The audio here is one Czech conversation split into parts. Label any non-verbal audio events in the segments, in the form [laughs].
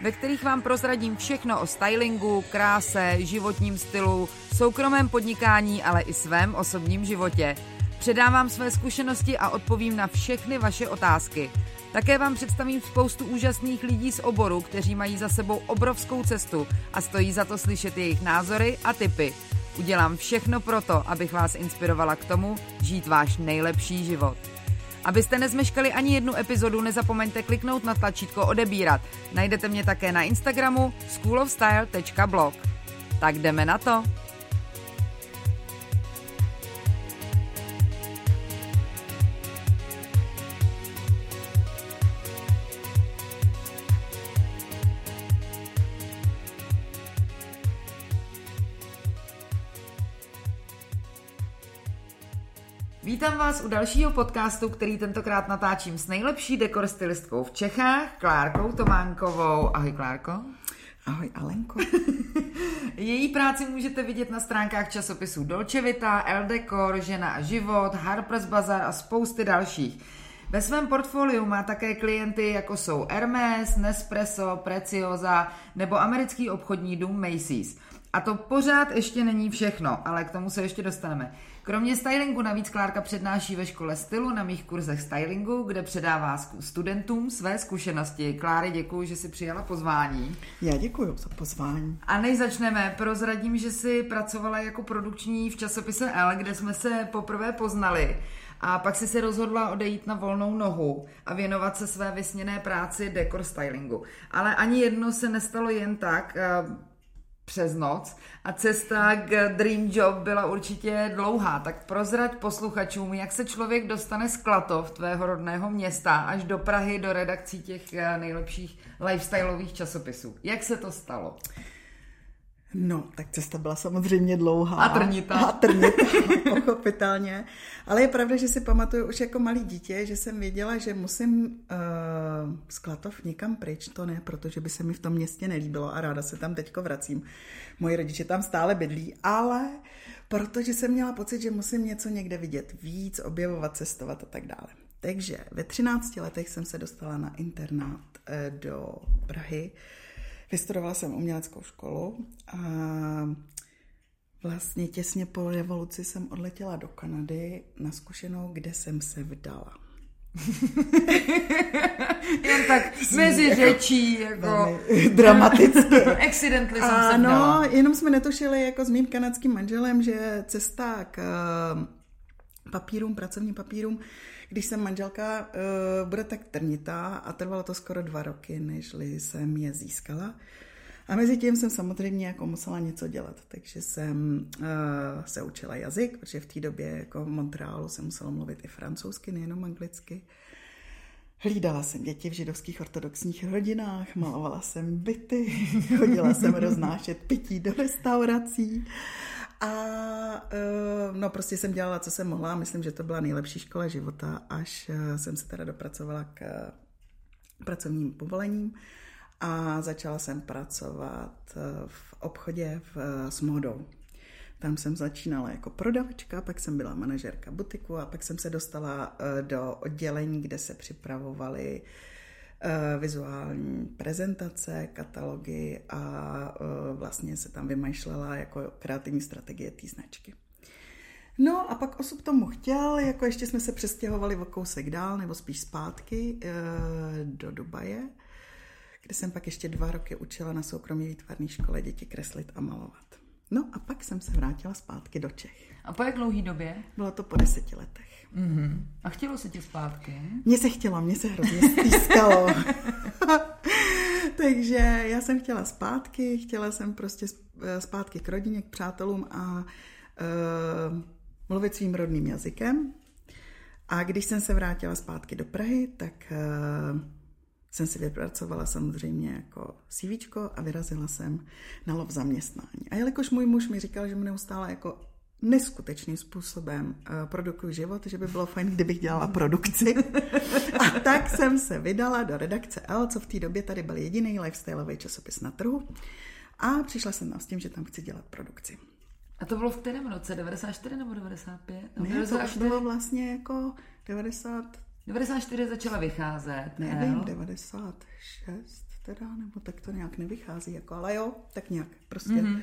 ve kterých vám prozradím všechno o stylingu, kráse, životním stylu, soukromém podnikání, ale i svém osobním životě. Předávám své zkušenosti a odpovím na všechny vaše otázky. Také vám představím spoustu úžasných lidí z oboru, kteří mají za sebou obrovskou cestu a stojí za to slyšet jejich názory a tipy. Udělám všechno proto, abych vás inspirovala k tomu žít váš nejlepší život. Abyste nezmeškali ani jednu epizodu, nezapomeňte kliknout na tlačítko odebírat. Najdete mě také na Instagramu schoolofstyle.blog. Tak jdeme na to! Vítám vás u dalšího podcastu, který tentokrát natáčím s nejlepší dekor stylistkou v Čechách, Klárkou Tománkovou. Ahoj Klárko. Ahoj Alenko. [laughs] Její práci můžete vidět na stránkách časopisů Dolce Vita, El Decor, Žena a život, Harper's Bazaar a spousty dalších. Ve svém portfoliu má také klienty jako jsou Hermes, Nespresso, Preciosa nebo americký obchodní dům Macy's. A to pořád ještě není všechno, ale k tomu se ještě dostaneme. Kromě stylingu navíc Klárka přednáší ve škole stylu na mých kurzech stylingu, kde předává studentům své zkušenosti. Kláry, děkuji, že si přijala pozvání. Já děkuji za pozvání. A než začneme, prozradím, že si pracovala jako produkční v časopise L, kde jsme se poprvé poznali. A pak si se rozhodla odejít na volnou nohu a věnovat se své vysněné práci dekor stylingu. Ale ani jedno se nestalo jen tak přes noc a cesta k Dream Job byla určitě dlouhá. Tak prozrať posluchačům, jak se člověk dostane z Klatov, tvého rodného města, až do Prahy, do redakcí těch eh, nejlepších lifestyleových časopisů. Jak se to stalo? No, tak cesta byla samozřejmě dlouhá. A trnitá. A trnitá, [laughs] pochopitelně. Ale je pravda, že si pamatuju už jako malý dítě, že jsem věděla, že musím uh, z Klatov někam pryč. To ne, protože by se mi v tom městě nelíbilo a ráda se tam teďko vracím. Moji rodiče tam stále bydlí, ale protože jsem měla pocit, že musím něco někde vidět víc, objevovat, cestovat a tak dále. Takže ve 13 letech jsem se dostala na internát uh, do Prahy. Vystudovala jsem uměleckou školu a vlastně těsně po revoluci jsem odletěla do Kanady na zkušenou, kde jsem se vdala. [laughs] Jen tak mezi jako, řečí, jako... [laughs] Dramaticky. [laughs] Accidentally jsem se no, jenom jsme netušili jako s mým kanadským manželem, že cesta k eh, papírům, pracovním papírům, když jsem manželka, uh, bude tak trnitá a trvalo to skoro dva roky, než jsem je získala. A mezi tím jsem samozřejmě jako musela něco dělat, takže jsem uh, se učila jazyk, protože v té době jako v Montrealu jsem musela mluvit i francouzsky, nejenom anglicky. Hlídala jsem děti v židovských ortodoxních rodinách, malovala jsem byty, [laughs] chodila jsem roznášet pití do restaurací. A uh, no prostě jsem dělala, co jsem mohla. Myslím, že to byla nejlepší škola života, až uh, jsem se teda dopracovala k uh, pracovním povolením a začala jsem pracovat v obchodě v, s modou. Tam jsem začínala jako prodavačka, pak jsem byla manažerka butiku a pak jsem se dostala do oddělení, kde se připravovaly uh, vizuální prezentace, katalogy a eh, vlastně se tam vymýšlela jako kreativní strategie té značky. No a pak osud tomu chtěl, jako ještě jsme se přestěhovali o kousek dál, nebo spíš zpátky eh, do Dubaje, kde jsem pak ještě dva roky učila na soukromé výtvarné škole děti kreslit a malovat. No a pak jsem se vrátila zpátky do Čech. A po jak dlouhý době? Bylo to po deseti letech. Mm-hmm. A chtělo se ti zpátky? Mně se chtělo, mně se hrozně stýskalo. [laughs] Takže já jsem chtěla zpátky, chtěla jsem prostě eh, zpátky k rodině, k přátelům a uh, mluvit svým rodným jazykem. A když jsem se vrátila zpátky do Prahy, tak uh, jsem si vypracovala samozřejmě jako CV a vyrazila jsem na lov zaměstnání. A jelikož můj muž mi říkal, že mu neustále jako neskutečným způsobem uh, produkuji život, že by bylo fajn, kdybych dělala produkci. A tak jsem se vydala do redakce L, co v té době tady byl jediný lifestyleový časopis na trhu. A přišla jsem tam s tím, že tam chci dělat produkci. A to bylo v kterém roce? 94 nebo 95? No, ne, 94? to bylo vlastně jako 90... 94 začala vycházet. Nevím, jo? 96 teda, nebo tak to nějak nevychází, jako, ale jo, tak nějak, prostě. Mm-hmm.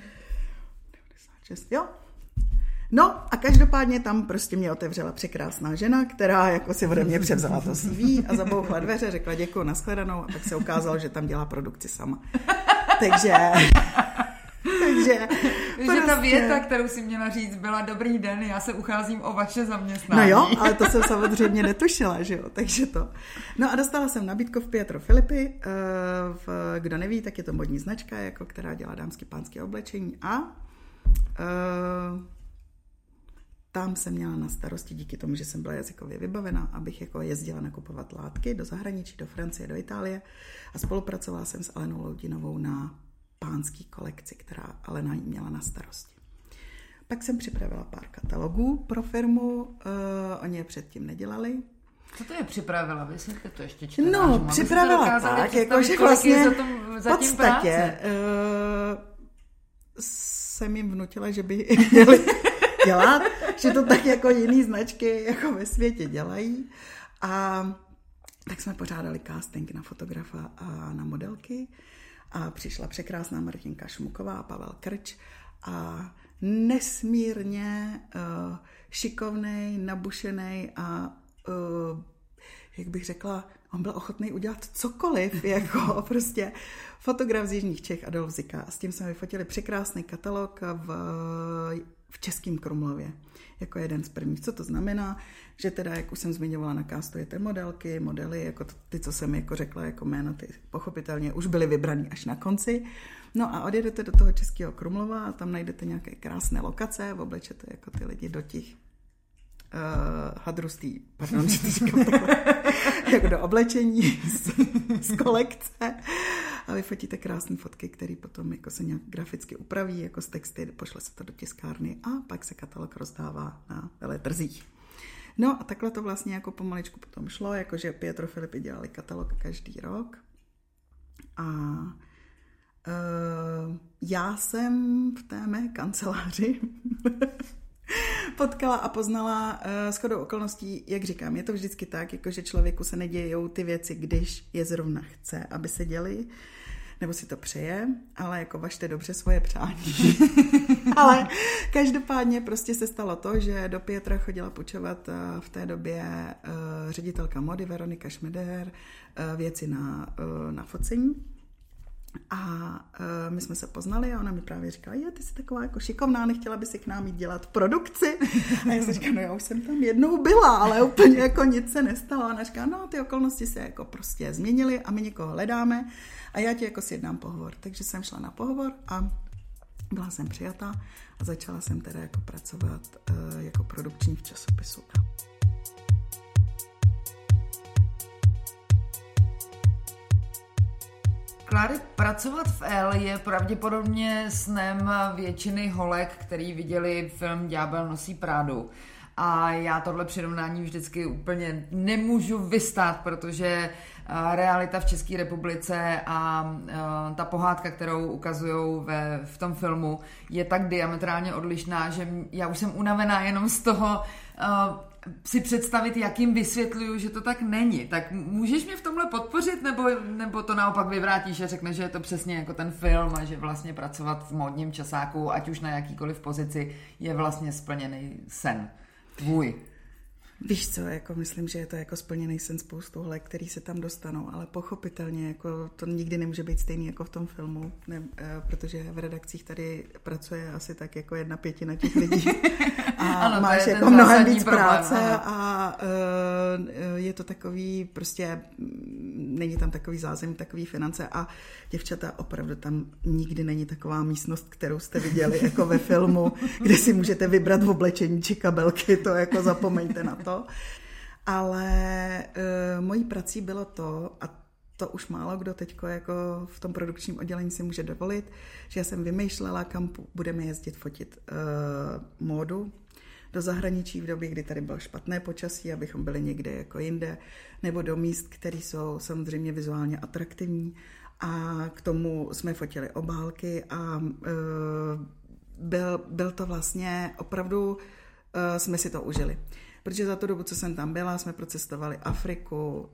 96, jo. No a každopádně tam prostě mě otevřela překrásná žena, která jako si ode mě převzala to CV a zabouchla dveře, řekla děkuji, nashledanou a pak se ukázalo, že tam dělá produkci sama. Takže [laughs] takže prostě... ta věta, kterou si měla říct, byla dobrý den, já se ucházím o vaše zaměstnání. No jo, ale to jsem samozřejmě netušila, že jo, takže to. No a dostala jsem nabídku v Pietro Filipy, eh, v, kdo neví, tak je to modní značka, jako která dělá dámské pánské oblečení a uh, tam jsem měla na starosti díky tomu, že jsem byla jazykově vybavená, abych jako jezdila nakupovat látky do zahraničí, do Francie, do Itálie a spolupracovala jsem s Alenou Loudinovou na pánský kolekci, která Alena měla na starosti. Pak jsem připravila pár katalogů pro firmu, uh, oni je předtím nedělali. Co to je připravila? Vysvětlete to ještě čtenářům, No, připravila tak, jako, že vlastně za, tom, za podstatě uh, jsem jim vnutila, že by [laughs] měli dělat, že to tak jako jiný značky jako ve světě dělají. A tak jsme pořádali casting na fotografa a na modelky a přišla překrásná Martinka Šmuková a Pavel Krč a nesmírně uh, šikovnej, nabušený a uh, jak bych řekla, on byl ochotný udělat cokoliv, [laughs] jako prostě fotograf z Jižních Čech Adolf Zika. A s tím jsme vyfotili překrásný katalog v, v Českém Krumlově jako jeden z prvních. Co to znamená? Že teda, jak už jsem zmiňovala, na ty modelky, modely, jako ty, co jsem jako řekla jako jméno, ty pochopitelně už byly vybraný až na konci. No a odjedete do toho Českého Krumlova a tam najdete nějaké krásné lokace, oblečete jako ty lidi do těch uh, hadrustý, pardon, že to říkám [laughs] jako do oblečení z, z kolekce a vyfotíte krásné fotky, které potom jako se nějak graficky upraví, jako z texty, pošle se to do tiskárny a pak se katalog rozdává na veletrzích. No a takhle to vlastně jako pomaličku potom šlo, jakože Pietro Filipy dělali katalog každý rok. A uh, já jsem v té mé kanceláři [laughs] [laughs] potkala a poznala uh, shodou okolností, jak říkám, je to vždycky tak, jako že člověku se nedějou ty věci, když je zrovna chce, aby se děli, nebo si to přeje, ale jako vašte dobře svoje přání. [laughs] ale každopádně prostě se stalo to, že do Pětra chodila počovat uh, v té době uh, ředitelka mody Veronika Šmeder uh, věci na, uh, na focení. A uh, my jsme se poznali a ona mi právě říkala, je, ty jsi taková jako šikovná, nechtěla by si k nám jít dělat produkci. A já jsem říkala, no já už jsem tam jednou byla, ale úplně jako nic se nestalo. A ona říká, no ty okolnosti se jako prostě změnily a my někoho hledáme a já ti jako sjednám pohovor. Takže jsem šla na pohovor a byla jsem přijatá a začala jsem teda jako pracovat uh, jako produkční v časopisu. Kláry, pracovat v L je pravděpodobně snem většiny holek, který viděli film Ďábel nosí prádu. A já tohle přirovnání vždycky úplně nemůžu vystát, protože eh, realita v České republice a eh, ta pohádka, kterou ukazují v tom filmu, je tak diametrálně odlišná, že já už jsem unavená jenom z toho, eh, si představit, jak jim vysvětluju, že to tak není. Tak můžeš mě v tomhle podpořit, nebo, nebo to naopak vyvrátíš a řekne, že je to přesně jako ten film a že vlastně pracovat v módním časáku, ať už na jakýkoliv pozici, je vlastně splněný sen tvůj. Víš co, jako myslím, že je to jako splněný sen spoustu holek, který se tam dostanou, ale pochopitelně jako to nikdy nemůže být stejný jako v tom filmu, ne, eh, protože v redakcích tady pracuje asi tak jako jedna pětina těch lidí [laughs] a ano, máš jako mnohem víc problém, práce ano. a uh, je to takový prostě, není tam takový zázemí, takový finance a děvčata opravdu tam nikdy není taková místnost, kterou jste viděli jako ve filmu, kde si můžete vybrat v oblečení či kabelky, to jako zapomeňte na to. Ale uh, mojí prací bylo to, a to už málo kdo teď jako v tom produkčním oddělení si může dovolit, že já jsem vymýšlela, kam budeme jezdit fotit uh, módu do zahraničí v době, kdy tady bylo špatné počasí, abychom byli někde jako jinde, nebo do míst, které jsou samozřejmě vizuálně atraktivní. A k tomu jsme fotili obálky a uh, byl, byl to vlastně opravdu, uh, jsme si to užili. Protože za tu dobu, co jsem tam byla, jsme procestovali Afriku, uh,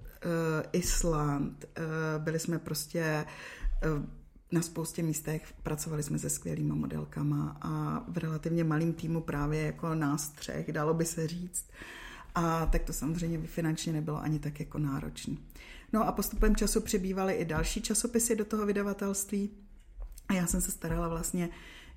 Island, byli jsme prostě na spoustě místech, pracovali jsme se skvělými modelkama a v relativně malým týmu právě jako nás třech, dalo by se říct. A tak to samozřejmě finančně nebylo ani tak jako náročné. No a postupem času přibývaly i další časopisy do toho vydavatelství a já jsem se starala vlastně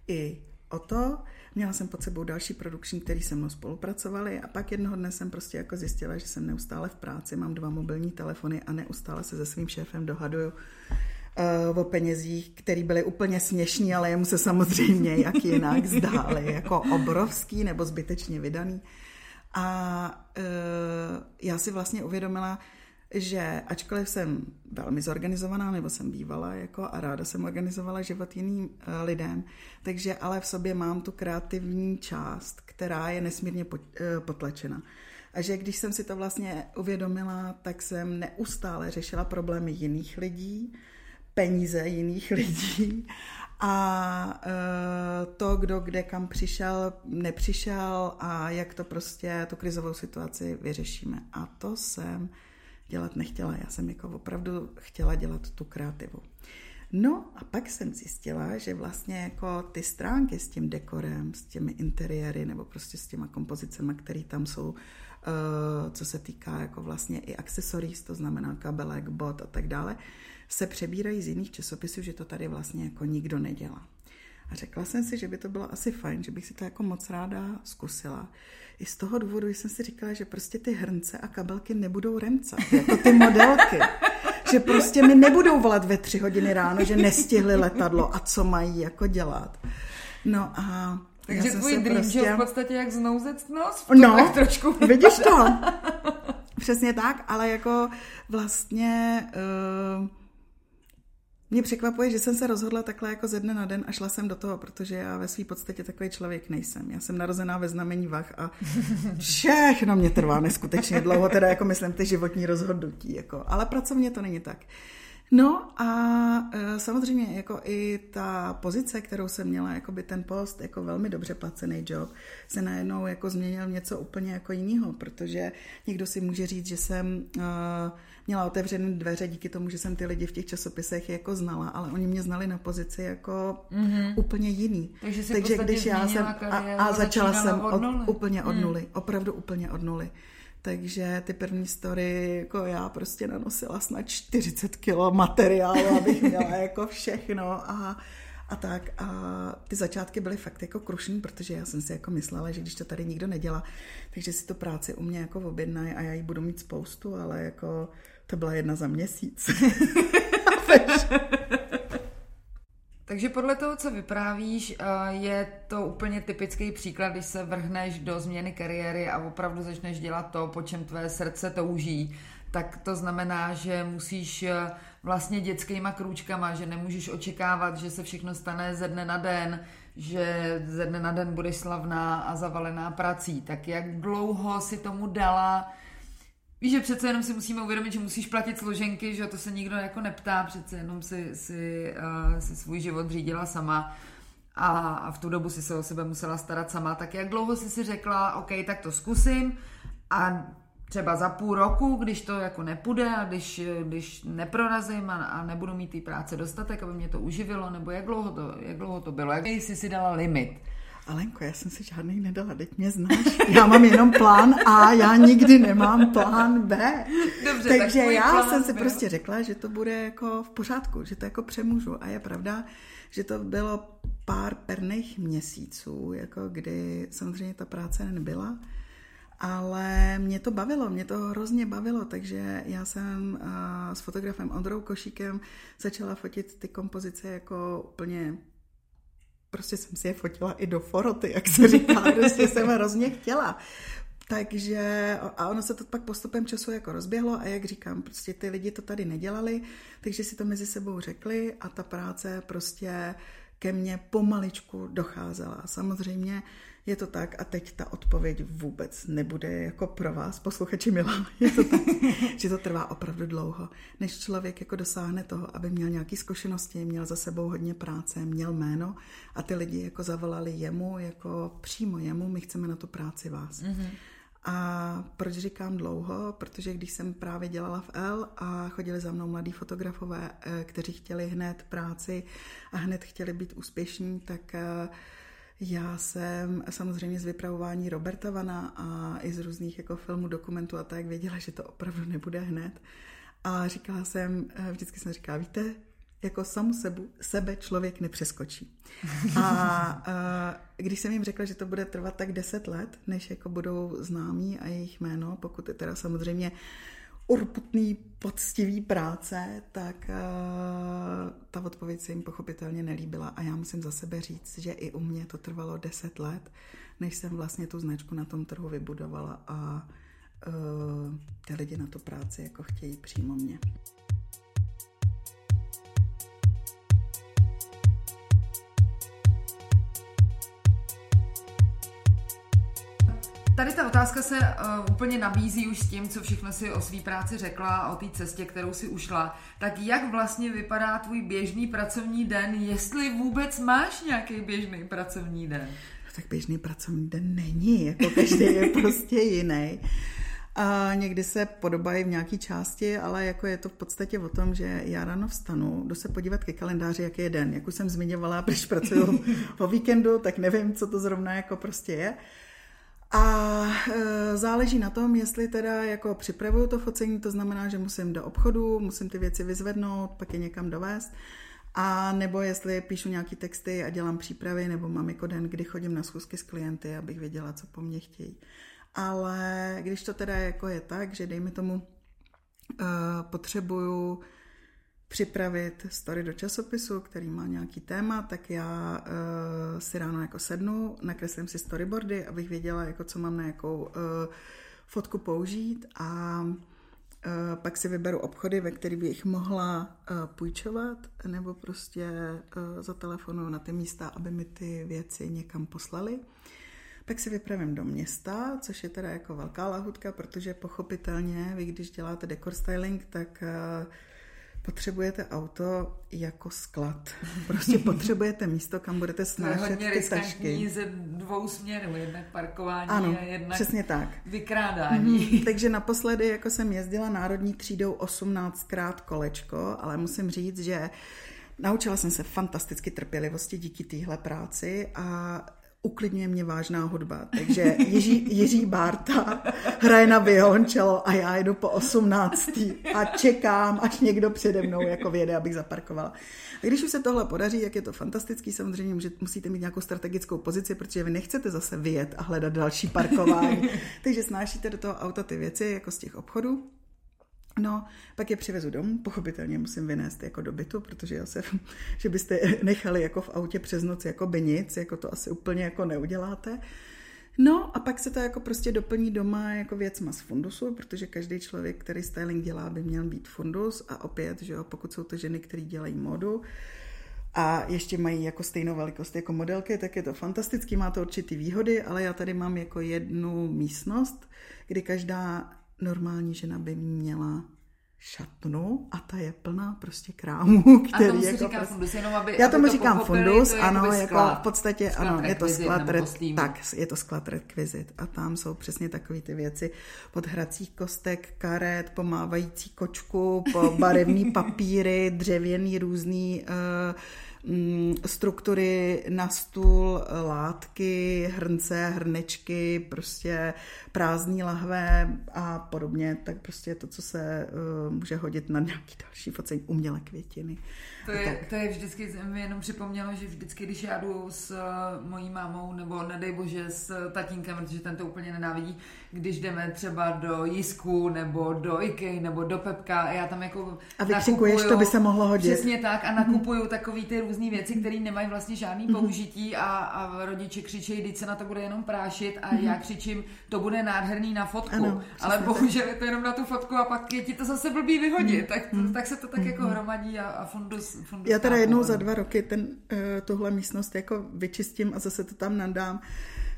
i o to. Měla jsem pod sebou další produkční, který se mnou spolupracovali a pak jednoho dne jsem prostě jako zjistila, že jsem neustále v práci, mám dva mobilní telefony a neustále se se svým šéfem dohaduju uh, o penězích, které byly úplně směšní, ale jemu se samozřejmě [laughs] jak jinak zdály, jako obrovský nebo zbytečně vydaný. A uh, já si vlastně uvědomila, že ačkoliv jsem velmi zorganizovaná, nebo jsem bývala jako a ráda jsem organizovala život jiným eh, lidem, takže ale v sobě mám tu kreativní část, která je nesmírně potlačena. A že když jsem si to vlastně uvědomila, tak jsem neustále řešila problémy jiných lidí, peníze jiných lidí a eh, to, kdo kde kam přišel, nepřišel a jak to prostě tu krizovou situaci vyřešíme. A to jsem dělat nechtěla. Já jsem jako opravdu chtěla dělat tu kreativu. No a pak jsem zjistila, že vlastně jako ty stránky s tím dekorem, s těmi interiéry nebo prostě s těma kompozicemi, které tam jsou, eh, co se týká jako vlastně i akcesories, to znamená kabelek, bot a tak dále, se přebírají z jiných časopisů, že to tady vlastně jako nikdo nedělá. A řekla jsem si, že by to bylo asi fajn, že bych si to jako moc ráda zkusila. I z toho důvodu jsem si říkala, že prostě ty hrnce a kabelky nebudou remcat, jako ty modelky. že prostě mi nebudou volat ve tři hodiny ráno, že nestihli letadlo a co mají jako dělat. No a takže tvůj dream prostě... v podstatě jak znouzet nos? No, trošku vidíš to? [laughs] Přesně tak, ale jako vlastně... Uh, mě překvapuje, že jsem se rozhodla takhle jako ze dne na den a šla jsem do toho, protože já ve své podstatě takový člověk nejsem. Já jsem narozená ve znamení vach a všechno mě trvá neskutečně dlouho, teda jako myslím ty životní rozhodnutí. Jako. Ale pracovně to není tak. No a e, samozřejmě jako i ta pozice, kterou jsem měla, jako by ten post, jako velmi dobře placený job, se najednou jako změnil něco úplně jako jiného, protože někdo si může říct, že jsem uh, měla otevřené dveře díky tomu, že jsem ty lidi v těch časopisech jako znala, ale oni mě znali na pozici jako mm-hmm. úplně jiný. Takže, Takže když já jsem a, a začala jsem od, od, úplně od mm. nuly, opravdu úplně od nuly. Takže ty první story, jako já prostě nanosila snad 40 kilo materiálu, abych měla jako všechno a, a tak. A ty začátky byly fakt jako krušný, protože já jsem si jako myslela, že když to tady nikdo nedělá, takže si to práci u mě jako objednají a já ji budu mít spoustu, ale jako to byla jedna za měsíc. [laughs] Takže podle toho, co vyprávíš, eh, je to úplně typický příklad, když se vrhneš do změny kariéry a opravdu začneš dělat to, po čem tvé srdce touží, tak to znamená, že musíš eh, vlastně dětskýma krůčkama, že nemůžeš očekávat, že se všechno stane ze dne na den, že ze dne na den budeš slavná a zavalená prací. Tak jak dlouho si tomu dala Víš, že přece jenom si musíme uvědomit, že musíš platit složenky, že to se nikdo jako neptá, přece jenom si, si, uh, si svůj život řídila sama a, a v tu dobu si se o sebe musela starat sama. Tak jak dlouho jsi si řekla, OK, tak to zkusím a třeba za půl roku, když to jako nepůjde a když, když neprorazím a, a nebudu mít té práce dostatek, aby mě to uživilo, nebo jak dlouho to, jak dlouho to bylo, jak jsi si dala limit. Alenko, já jsem si žádný nedala, teď mě znáš. Já mám jenom plán A, já nikdy nemám plán B. Dobře, Takže já jsem si byl. prostě řekla, že to bude jako v pořádku, že to jako přemůžu. A je pravda, že to bylo pár perných měsíců, jako kdy samozřejmě ta práce nebyla, ale mě to bavilo, mě to hrozně bavilo, takže já jsem s fotografem Ondrou Košíkem začala fotit ty kompozice jako úplně prostě jsem si je fotila i do foroty, jak se říká, [laughs] prostě jsem hrozně chtěla. takže a ono se to pak postupem času jako rozběhlo a jak říkám, prostě ty lidi to tady nedělali, takže si to mezi sebou řekli a ta práce prostě ke mně pomaličku docházela. Samozřejmě je to tak a teď ta odpověď vůbec nebude jako pro vás, posluchači milá. [laughs] Je to tak, že to trvá opravdu dlouho, než člověk jako dosáhne toho, aby měl nějaké zkušenosti, měl za sebou hodně práce, měl jméno a ty lidi jako zavolali jemu, jako přímo jemu, my chceme na tu práci vás. Mm-hmm. A proč říkám dlouho? Protože když jsem právě dělala v L a chodili za mnou mladí fotografové, eh, kteří chtěli hned práci a hned chtěli být úspěšní, tak eh, já jsem samozřejmě z vypravování Roberta Vana a i z různých jako filmů, dokumentů a tak věděla, že to opravdu nebude hned. A říkala jsem, eh, vždycky jsem říkala, víte, jako samu sebu, sebe člověk nepřeskočí. [laughs] A, a když jsem jim řekla, že to bude trvat tak deset let, než jako budou známí a jejich jméno, pokud je teda samozřejmě urputný, poctivý práce, tak uh, ta odpověď se jim pochopitelně nelíbila. A já musím za sebe říct, že i u mě to trvalo deset let, než jsem vlastně tu značku na tom trhu vybudovala a uh, ty lidi na tu práci jako chtějí přímo mě. Tady ta otázka se uh, úplně nabízí už s tím, co všechno si o své práci řekla a o té cestě, kterou si ušla. Tak jak vlastně vypadá tvůj běžný pracovní den, jestli vůbec máš nějaký běžný pracovní den? No, tak běžný pracovní den není, jako každý je [laughs] prostě jiný. A někdy se podobají v nějaké části, ale jako je to v podstatě o tom, že já ráno vstanu, jdu se podívat ke kalendáři, jaký je den. Jak už jsem zmiňovala, [laughs] když pracuju po víkendu, tak nevím, co to zrovna jako prostě je. A e, záleží na tom, jestli teda jako připravuju to focení, to znamená, že musím do obchodu, musím ty věci vyzvednout, pak je někam dovést, a nebo jestli píšu nějaký texty a dělám přípravy, nebo mám jako den, kdy chodím na schůzky s klienty, abych věděla, co po mně chtějí. Ale když to teda jako je tak, že dejme tomu, uh, potřebuju připravit story do časopisu, který má nějaký téma, tak já uh, si ráno jako sednu, nakreslím si storyboardy, abych věděla, jako co mám na jakou uh, fotku použít a uh, pak si vyberu obchody, ve kterých bych mohla uh, půjčovat, nebo prostě uh, zatelefonuju na ty místa, aby mi ty věci někam poslali. Pak si vypravím do města, což je teda jako velká lahutka, protože pochopitelně vy, když děláte decor styling, tak uh, potřebujete auto jako sklad. [laughs] Prostě potřebujete místo, kam budete snášet to je ty tašky. ze dvou směrů, jednak parkování ano, a jednak přesně tak. vykrádání. Mm-hmm. [laughs] Takže naposledy jako jsem jezdila národní třídou 18krát kolečko, ale musím říct, že Naučila jsem se fantasticky trpělivosti díky téhle práci a uklidňuje mě vážná hudba. Takže Jiří, Jiří Bárta hraje na violončelo a já jdu po 18. a čekám, až někdo přede mnou jako věde, abych zaparkovala. A když už se tohle podaří, jak je to fantastický, samozřejmě musíte mít nějakou strategickou pozici, protože vy nechcete zase vyjet a hledat další parkování. [laughs] Takže snášíte do toho auta ty věci, jako z těch obchodů, No, pak je přivezu domů, pochopitelně musím vynést jako do bytu, protože já se, [laughs] že byste nechali jako v autě přes noc jako by nic, jako to asi úplně jako neuděláte. No a pak se to jako prostě doplní doma jako věcma z fundusu, protože každý člověk, který styling dělá, by měl být fundus a opět, že jo, pokud jsou to ženy, které dělají modu, a ještě mají jako stejnou velikost jako modelky, tak je to fantastický, má to určitý výhody, ale já tady mám jako jednu místnost, kdy každá normální žena by měla šatnu a ta je plná prostě krámů, [laughs] který a tomu jako říká prostě... fundus, jenom aby, Já tomu aby říkám to fundus, to ano, jako jako v podstatě, sklad ano, je to sklad, re... tak, je to sklad rekvizit. A tam jsou přesně takové ty věci. Od hracích kostek, karet, pomávající kočku, po barevný [laughs] papíry, dřevěný různý uh, struktury na stůl, látky, hrnce, hrnečky, prostě prázdní lahve a podobně, tak prostě to, co se uh, může hodit na nějaký další focení, umělé květiny. To je, to je vždycky, mi jenom připomnělo, že vždycky, když já jdu s uh, mojí mámou, nebo nedej bože s tatínkem, protože ten to úplně nenávidí, když jdeme třeba do Jisku, nebo do Ikei, nebo do Pepka, a já tam jako A vykřikuješ, to by se mohlo hodit. Přesně tak, a nakupuju takový ty různé věci, které nemají vlastně žádný mhm. použití a, a rodiče křičí, když se na to bude jenom prášit. A já mhm. křičím, to bude nádherný na fotku, ano, ale bohužel je to jenom na tu fotku a pak je ti to zase blbý vyhodit, tak, tak se to tak jako hromadí a, a fundus já teda jednou za dva roky ten, uh, tuhle místnost jako vyčistím a zase to tam nadám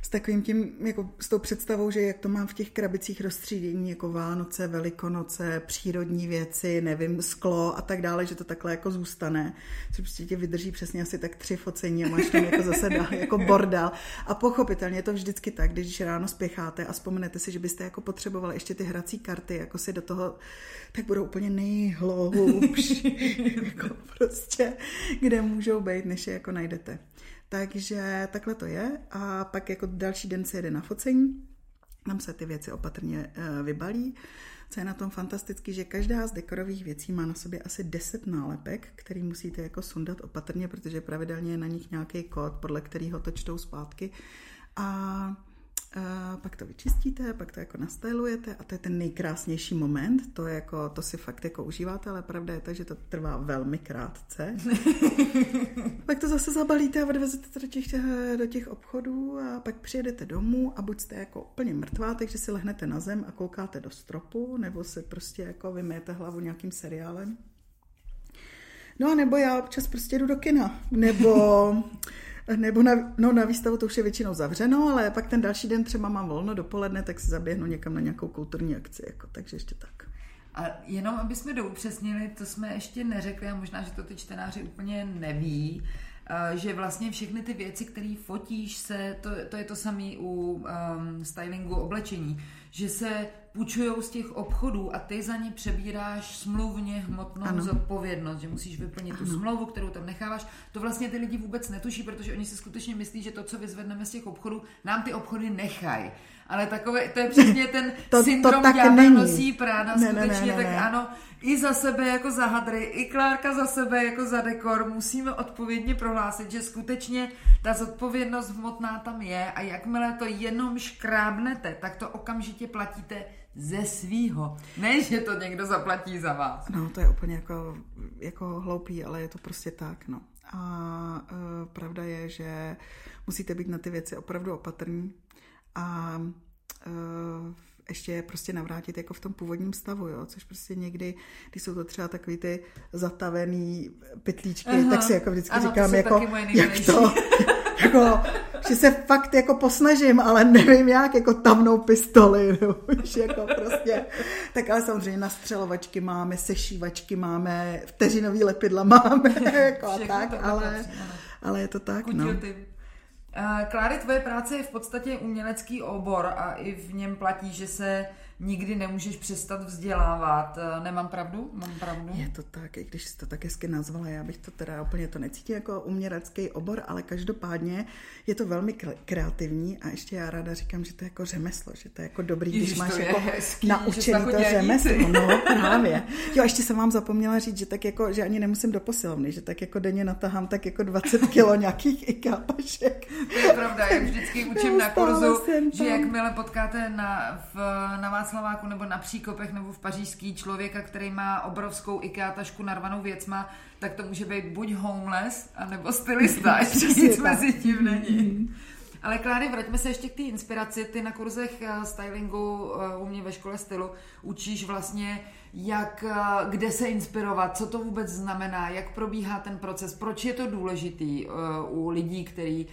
s takovým tím, jako s tou představou, že jak to mám v těch krabicích rozstřídění, jako Vánoce, Velikonoce, přírodní věci, nevím, sklo a tak dále, že to takhle jako zůstane, že prostě tě vydrží přesně asi tak tři focení a máš tam jako zase dál, jako bordel. A pochopitelně je to vždycky tak, když ráno spěcháte a vzpomenete si, že byste jako potřebovali ještě ty hrací karty, jako si do toho, tak budou úplně nejhloubší, [laughs] jako prostě, kde můžou být, než je jako najdete. Takže takhle to je a pak jako další den se jede na focení, tam se ty věci opatrně eh, vybalí. Co je na tom fantastický, že každá z dekorových věcí má na sobě asi 10 nálepek, který musíte jako sundat opatrně, protože pravidelně je na nich nějaký kód, podle kterého to čtou zpátky. A a pak to vyčistíte, pak to jako nastylujete a to je ten nejkrásnější moment, to, je jako, to si fakt jako užíváte, ale pravda je ta, že to trvá velmi krátce. [laughs] pak to zase zabalíte a odvezete to do těch, do těch obchodů a pak přijedete domů a buď jste jako úplně mrtvá, takže si lehnete na zem a koukáte do stropu, nebo se prostě jako vymijete hlavu nějakým seriálem. No a nebo já občas prostě jdu do kina, nebo [laughs] nebo na, no, na výstavu to už je většinou zavřeno, ale pak ten další den třeba mám volno dopoledne, tak si zaběhnu někam na nějakou kulturní akci, jako, takže ještě tak. A jenom, aby jsme doupřesnili, to jsme ještě neřekli a možná, že to ty čtenáři úplně neví, eh, že vlastně všechny ty věci, které fotíš se, to, to je to samé u um, stylingu oblečení, že se půjčují z těch obchodů a ty za ně přebíráš smluvně hmotnou ano. zodpovědnost, že musíš vyplnit ano. tu smlouvu, kterou tam necháváš. To vlastně ty lidi vůbec netuší, protože oni si skutečně myslí, že to, co vyzvedneme z těch obchodů, nám ty obchody nechají. Ale takové, to je přesně [laughs] ten to, syndrom to tak není. nosí práda, ne, skutečně, ne, ne, ne, tak ne. ano, i za sebe jako za hadry, i Klárka za sebe jako za dekor musíme odpovědně prohlásit, že skutečně ta zodpovědnost hmotná tam je a jakmile to jenom škrábnete, tak to okamžitě platíte ze svýho. Ne, že to někdo zaplatí za vás. No, to je úplně jako, jako hloupý, ale je to prostě tak, no. A e, pravda je, že musíte být na ty věci opravdu opatrní a e, ještě je prostě navrátit jako v tom původním stavu, jo, což prostě někdy, když jsou to třeba takový ty zatavený pytlíčky, Aha. tak si jako vždycky ano, říkám, to jako, jak to, [laughs] jako, že se fakt jako posnažím, ale nevím jak, jako tamnou pistoli, [laughs] nebo už jako prostě. Tak ale samozřejmě nastřelovačky máme, sešívačky máme, vteřinový lepidla máme, [laughs] jako a tak, ale, ale je to tak, no. Kláry, tvoje práce je v podstatě umělecký obor a i v něm platí, že se nikdy nemůžeš přestat vzdělávat. Eh, nemám pravdu? Mám pravdu? Je to tak, i když jsi to tak hezky nazvala, já bych to teda úplně to necítila jako umělecký obor, ale každopádně je to velmi kreativní a ještě já ráda říkám, že to je jako řemeslo, že to je jako dobrý, Ježiš, když máš jako hezký, naučený to řemeslo. No, právě. Jo, ještě jsem vám zapomněla říct, že tak jako, že ani nemusím do posilovny, že tak jako denně natahám tak jako 20 [laughs] kilo nějakých IKEA pašek. To je pravda, já vždycky učím na kurzu, že jakmile potkáte na, v, na vás Václaváku nebo na Příkopech nebo v Pařížský člověka, který má obrovskou IKEA tašku narvanou věcma, tak to může být buď homeless, anebo stylista. [laughs] Ještě nic mezi tím není. Ale Kláry, vraťme se ještě k té inspiraci. Ty na kurzech eh, stylingu eh, u mě ve škole stylu učíš vlastně, jak, eh, kde se inspirovat, co to vůbec znamená, jak probíhá ten proces, proč je to důležitý u lidí, kteří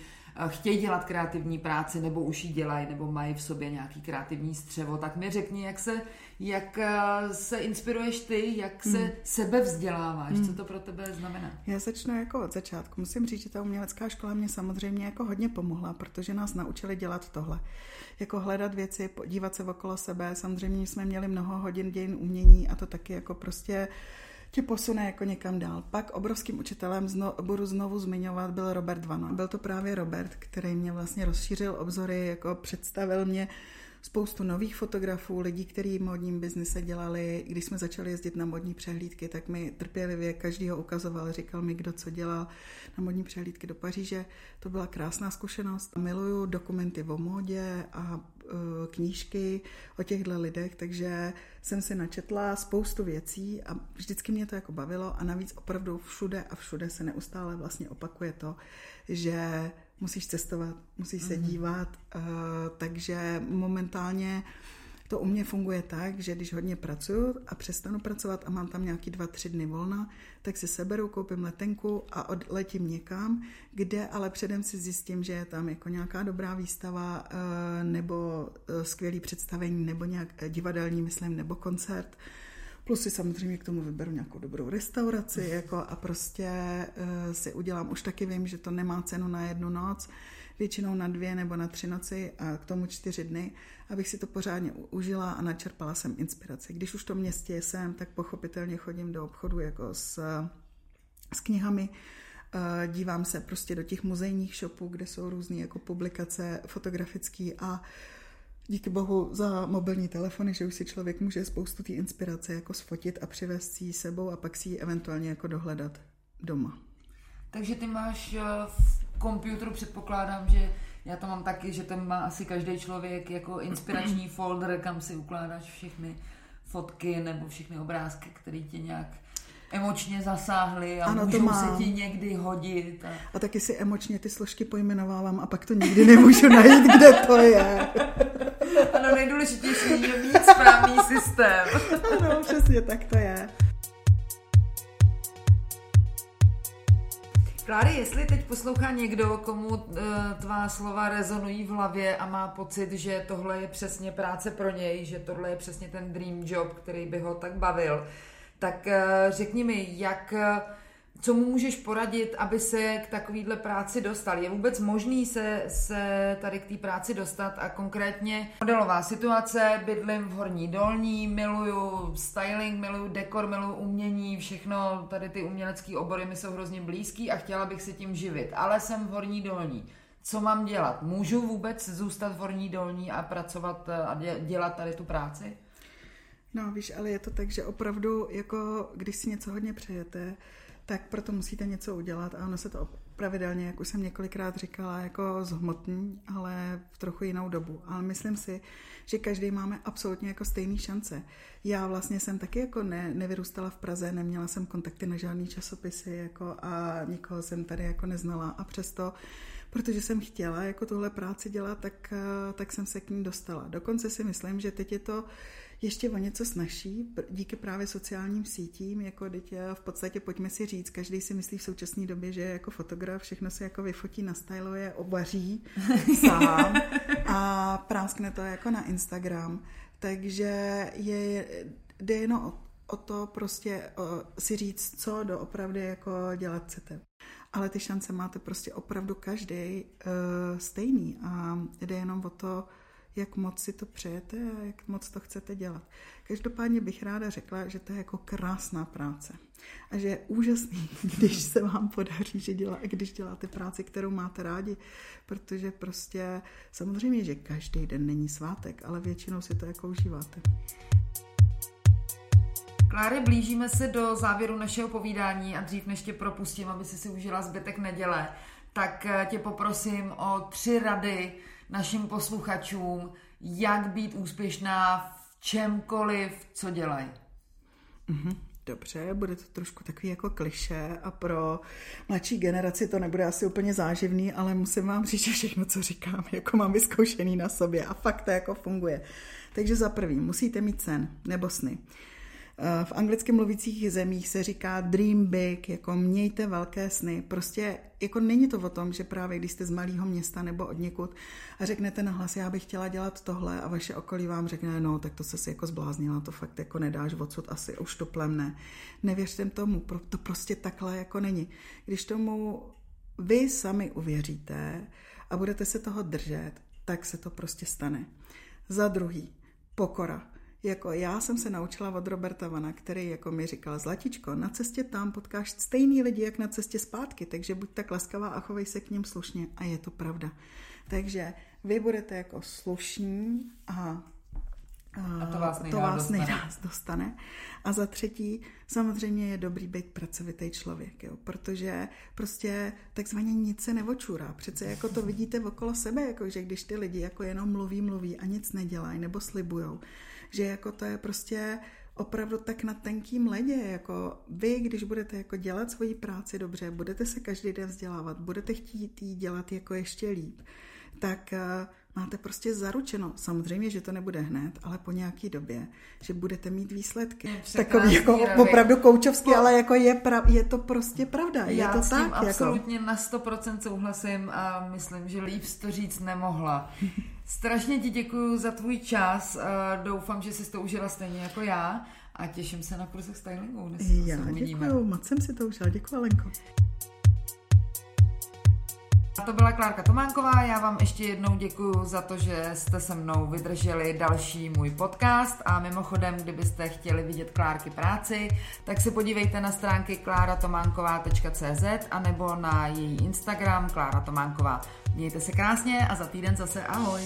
chtějí dělat kreativní práci, nebo už ji dělají, nebo mají v sobě nějaký kreativní střevo, tak mi řekni, jak se, jak eh, se inspiruješ ty, jak se hmm. sebe vzděláváš, hmm. co to pro tebe znamená? Já začnu jako od začátku. Musím říct, že ta umělecká škola mě samozřejmě jako hodně pomohla, protože nás naučili dělat tohle. Jako hledat věci, podívat se okolo sebe. Samozřejmě jsme měli mnoho hodin dějin umění a to taky jako prostě tě posune jako někam dál. Pak obrovským učitelem, zno, budu znovu zmiňovat, byl Robert Vano. Byl to právě Robert, který mě vlastně rozšířil obzory, jako představil mě spoustu nových fotografů, lidí, kteří v modním biznise dělali. Když jsme začali jezdit na modní přehlídky, tak mi trpělivě každýho ukazoval, říkal mi, kdo co dělal na modní přehlídky do Paříže. To byla krásná zkušenost. Miluju dokumenty o módě a e, knížky o těchto lidech, takže jsem si načetla spoustu věcí a vždycky mě to jako bavilo a navíc opravdu všude a všude se neustále vlastně opakuje to, že musíš cestovat, musíš se mhm. dívat, uh, takže momentálně to u mě funguje tak, že když hodně pracuju a přestanu pracovat a mám tam nějaký dva, tři dny volna, tak si seberu, koupím letenku a odletím někam, kde ale předem si zjistím, že je tam jako nějaká dobrá výstava uh, nebo uh, skvělý představení nebo nějak divadelní, myslím, nebo koncert. Plus si samozřejmě k tomu vyberu nějakou dobrou restauraci jako a prostě uh, si udělám, už taky vím, že to nemá cenu na jednu noc, většinou na dvě nebo na tři noci a k tomu čtyři dny, abych si to pořádně užila a načerpala jsem inspiraci. Když už to městě jsem, tak pochopitelně chodím do obchodu jako s, s knihami, uh, dívám se prostě do těch muzejních shopů, kde jsou různé jako publikace fotografické a uh, díky bohu za mobilní telefony, že už si člověk může spoustu té inspirace jako sfotit a přivést si ji sebou a pak si ji eventuálně jako dohledat doma. Takže ty máš eh, v počítači, předpokládám, že já to mám taky, že tam má asi každý člověk jako inspirační folder, kam si ukládáš všechny fotky nebo všechny obrázky, které tě nějak emočně zasáhly a ano, můžou to mám. se ti někdy hodit. A... a taky si emočně ty složky pojmenovávám a pak to nikdy nemůžu najít, kde to je. [laughs] Ano, nejdůležitější je mít správný systém. [laughs] Ano, přesně tak to je. Kláry, jestli teď poslouchá někdo, komu uh, tvá slova rezonují v hlavě a má pocit, že tohle je přesně práce pro něj, že tohle je přesně ten dream job, který by ho tak bavil, tak uh, řekni mi, jak uh, co mu můžeš poradit, aby se k takovýhle práci dostal? Je vůbec možný se, se tady k té práci dostat a konkrétně modelová situace, bydlím v Horní Dolní, miluju styling, miluju dekor, miluju umění, všechno, tady ty umělecké obory mi jsou hrozně blízký a chtěla bych se tím živit, ale jsem v Horní Dolní. Co mám dělat? Můžu vůbec zůstat v Horní Dolní a pracovat a dělat tady tu práci? No víš, ale je to tak, že opravdu, jako když si něco hodně přejete, tak proto musíte něco udělat a ono se to pravidelně, jak už jsem několikrát říkala, jako zhmotní, ale v trochu jinou dobu. Ale myslím si, že každý máme absolutně jako stejný šance. Já vlastně jsem taky jako ne, nevyrůstala v Praze, neměla jsem kontakty na žádný časopisy jako a nikoho jsem tady jako neznala a přesto protože jsem chtěla jako tuhle práci dělat, tak, tak jsem se k ní dostala. Dokonce si myslím, že teď je to ještě o něco snažší, díky právě sociálním sítím, jako teď v podstatě pojďme si říct, každý si myslí v současné době, že jako fotograf, všechno se jako vyfotí, nastyluje, ovaří [laughs] sám a práskne to jako na Instagram. Takže je, jde jen o, o to prostě o, si říct, co doopravdy jako dělat chcete. Ale ty šance máte prostě opravdu každý uh, stejný a jde jenom o to, jak moc si to přejete a jak moc to chcete dělat. Každopádně bych ráda řekla, že to je jako krásná práce a že je úžasný, [laughs] když se vám podaří, že dělá, když děláte práci, kterou máte rádi, protože prostě samozřejmě, že každý den není svátek, ale většinou si to jako užíváte. Kláry, blížíme se do závěru našeho povídání a dřív než tě propustím, aby si si užila zbytek neděle, tak eh, tě poprosím o tři rady, našim posluchačům, jak být úspěšná v čemkoliv, co dělají. Mm-hmm. Dobře, bude to trošku takový jako kliše a pro mladší generaci to nebude asi úplně záživný, ale musím vám říct, že všechno, co říkám, jako mám vyzkoušený na sobě a fakt to jako funguje. Takže za prvý, musíte mít sen nebo sny. Eh, v anglicky mluvících zemích se říká dream big, jako mějte velké sny. Prostě jako není to o tom, že právě když jste z malého města nebo od někud a řeknete na hlas, já bych chtěla dělat tohle a vaše okolí vám řekne, no, tak to se si jako zbláznila, to fakt jako nedáš odsud asi, už to plemne. Nevěřte tomu, to prostě takhle jako není. Když tomu vy sami uvěříte a budete se toho držet, tak se to prostě stane. Za druhý, pokora jako já jsem se naučila od Roberta Vana, který jako mi říkal, Zlatičko, na cestě tam potkáš stejný lidi, jak na cestě zpátky, takže buď tak laskavá a chovej se k ním slušně. A je to pravda. Takže vy budete jako slušní a a to vás, to vás nejdáz dostane. A za třetí, samozřejmě je dobrý být pracovitý člověk, jo, protože prostě takzvaně nic se nevočurá. Přece jako to vidíte okolo sebe, jako že když ty lidi jako jenom mluví, mluví a nic nedělají nebo slibujou, že jako to je prostě opravdu tak na tenkým ledě, jako vy, když budete jako dělat svoji práci dobře, budete se každý den vzdělávat, budete chtít jí dělat jako ještě líp, tak uh, máte prostě zaručeno, samozřejmě, že to nebude hned, ale po nějaký době, že budete mít výsledky. Takový jako rady. opravdu koučovský, po... ale jako je, prav, je to prostě pravda. Já je to s tím tak, absolutně jako... na 100% souhlasím a myslím, že líp to říct nemohla. Strašně ti děkuji za tvůj čas, doufám, že jsi to užila stejně jako já a těším se na kurzech stylingu. Já děkuji, moc jsem si to užila, děkuji Alenko. To byla Klárka Tománková, já vám ještě jednou děkuji za to, že jste se mnou vydrželi další můj podcast a mimochodem, kdybyste chtěli vidět Klárky práci, tak se podívejte na stránky kláratomanková.cz a nebo na její Instagram Klára Tománková. Mějte se krásně a za týden zase ahoj.